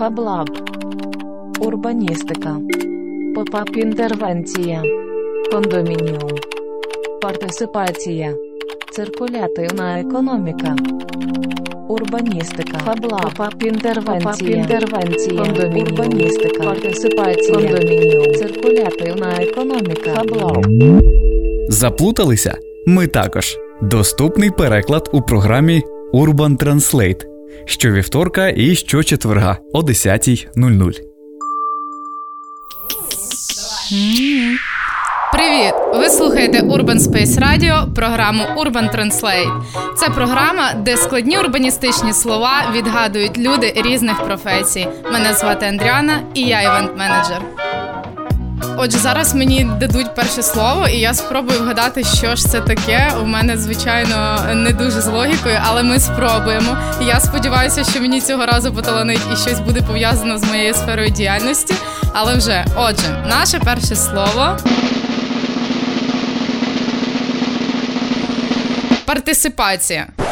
Фаблаб. Урбаністика. Pop-up інтервенція. Кондомініум. Партисипація. Циркулятивна економіка. Урбаністика. Фаблаб. Pop-up інтервенція. Pop-up інтервенція. Кондомініум. Урбаністика. Партисипація. Кондомініум. Циркулятивна економіка. Фаблаб. Заплуталися? Ми також. Доступний переклад у програмі Urban Translate щовівторка і щочетверга о 10.00. Привіт! Ви слухаєте Urban Space Radio, програму Urban Translate. Це програма, де складні урбаністичні слова відгадують люди різних професій. Мене звати Андріана і я івент-менеджер. Отже, зараз мені дадуть перше слово, і я спробую вгадати, що ж це таке. У мене, звичайно, не дуже з логікою, але ми спробуємо. Я сподіваюся, що мені цього разу поталанить і щось буде пов'язано з моєю сферою діяльності. Але вже, отже, наше перше слово. Партисипація. Е,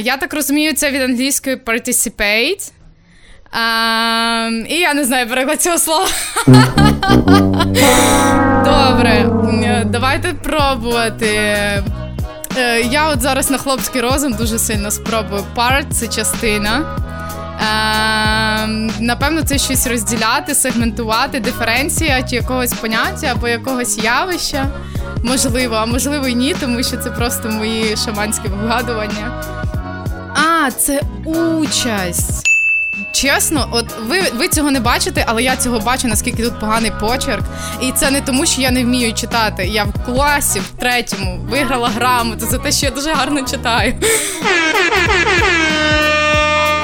я так розумію, це від англійської participate. А, І я не знаю переклад цього слова. Добре, давайте пробувати. Е, я от зараз на хлопський розум дуже сильно спробую. Part – це частина. Е, напевно, це щось розділяти, сегментувати, диференція чи якогось поняття або якогось явища. Можливо, а можливо і ні, тому що це просто мої шаманські вигадування. А, це участь. Чесно, от ви ви цього не бачите, але я цього бачу, наскільки тут поганий почерк. І це не тому, що я не вмію читати. Я в класі, в третьому, виграла грамоту за те, що я дуже гарно читаю.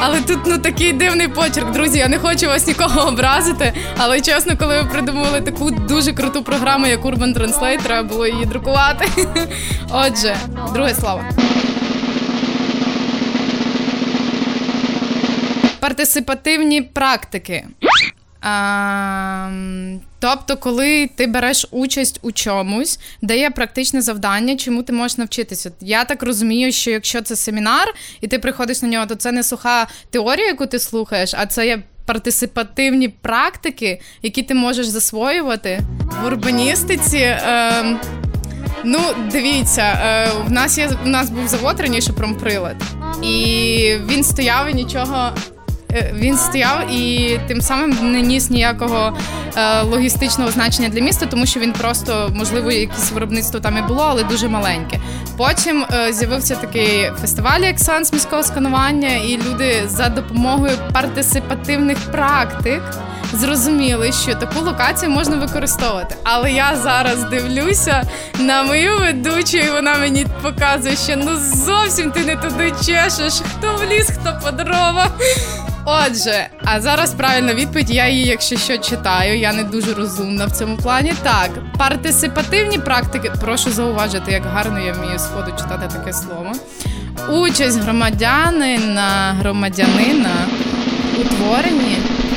Але тут ну такий дивний почерк, друзі. Я не хочу вас нікого образити. Але чесно, коли ви придумували таку дуже круту програму, як Urban Translate, треба було її друкувати. Отже, друге слово. Партисипативні практики. А, Тобто, коли ти береш участь у чомусь, дає практичне завдання, чому ти можеш навчитися. Я так розумію, що якщо це семінар і ти приходиш на нього, то це не суха теорія, яку ти слухаєш, а це є партисипативні практики, які ти можеш засвоювати в урбаністиці. Е, Ну, дивіться, е, в нас є в нас був завод раніше промприлад, і він стояв і нічого він стояв і тим самим не ніс ніякого е, логістичного значення для міста, тому що він просто, можливо, якесь виробництво там і було, але дуже маленьке. Потім е, з'явився такий фестиваль, як санс міського сканування, і люди за допомогою партисипативних практик. Зрозуміли, що таку локацію можна використовувати. Але я зараз дивлюся на мою ведучу, і вона мені показує, що ну зовсім ти не туди чешеш. Хто в ліс, хто по дрова. Отже, а зараз правильна відповідь. Я її, якщо що читаю, я не дуже розумна в цьому плані. Так, партисипативні практики, прошу зауважити, як гарно я вмію сходу читати таке слово. Участь громадянина, громадянина у творенні,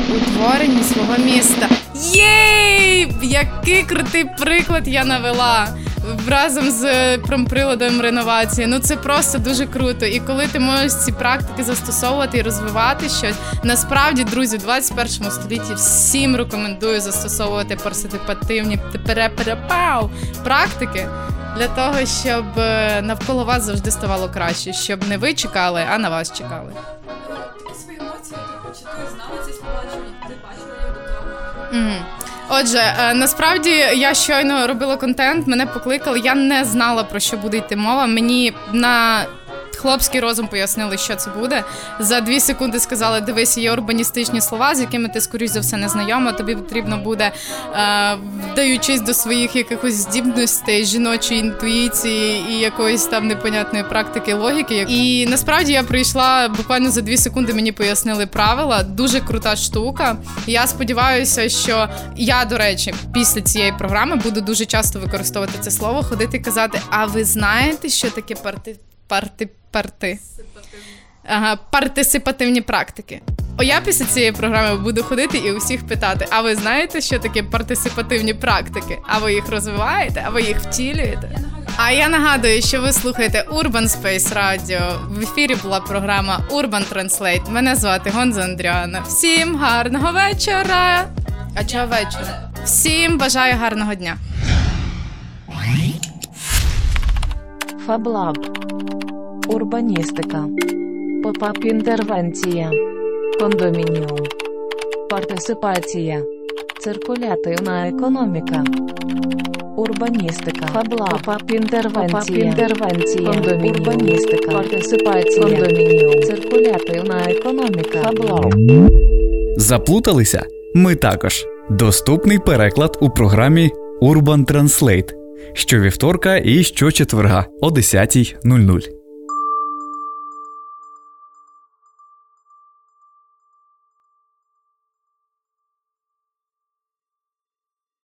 у творенні свого міста. Єй! Який крутий приклад я навела! Разом з е, промприладом реновації. Ну це просто дуже круто. І коли ти можеш ці практики застосовувати і розвивати щось, насправді, друзі, в 21 столітті всім рекомендую застосовувати парситипативні практики для того, щоб е, навколо вас завжди ставало краще, щоб не ви чекали, а на вас чекали. Такі свої емоції, ти чи ти знала ці ти бачила їх вдома? Отже, е, насправді я щойно робила контент, мене покликали. Я не знала про що буде йти мова. Мені на Хлопський розум пояснили, що це буде. За дві секунди сказали: дивись, є урбаністичні слова, з якими ти, скоріш за все, не знайома. Тобі потрібно буде, е, вдаючись до своїх якихось здібностей, жіночої інтуїції і якоїсь там непонятної практики логіки. І насправді я прийшла буквально за дві секунди. Мені пояснили правила. Дуже крута штука. Я сподіваюся, що я, до речі, після цієї програми буду дуже часто використовувати це слово, ходити казати: А ви знаєте, що таке парти? парти парти. Ага, партисипативні практики. О, я після цієї програми буду ходити і усіх питати: а ви знаєте, що таке партисипативні практики? А ви їх розвиваєте? А ви їх втілюєте? А я нагадую, що ви слухаєте Urban Space Radio. В ефірі була програма Urban Translate. Мене звати Гонза Андріана. Всім гарного вечора. А чого вечора? Всім бажаю гарного дня. Фаблаб. Урбаністика. Pop-up інтервенція. Кондомініум. Партисипація. Циркулятивна економіка. Урбаністика. Фаблаб. Pop-up інтервенція. інтервенція. Кондомініум. Урбаністика. Партисипація. Кондомініум. Циркулятивна економіка. Фаблаб. Заплуталися? Ми також. Доступний переклад у програмі Urban Translate щовівторка і щочетверга о 10.00.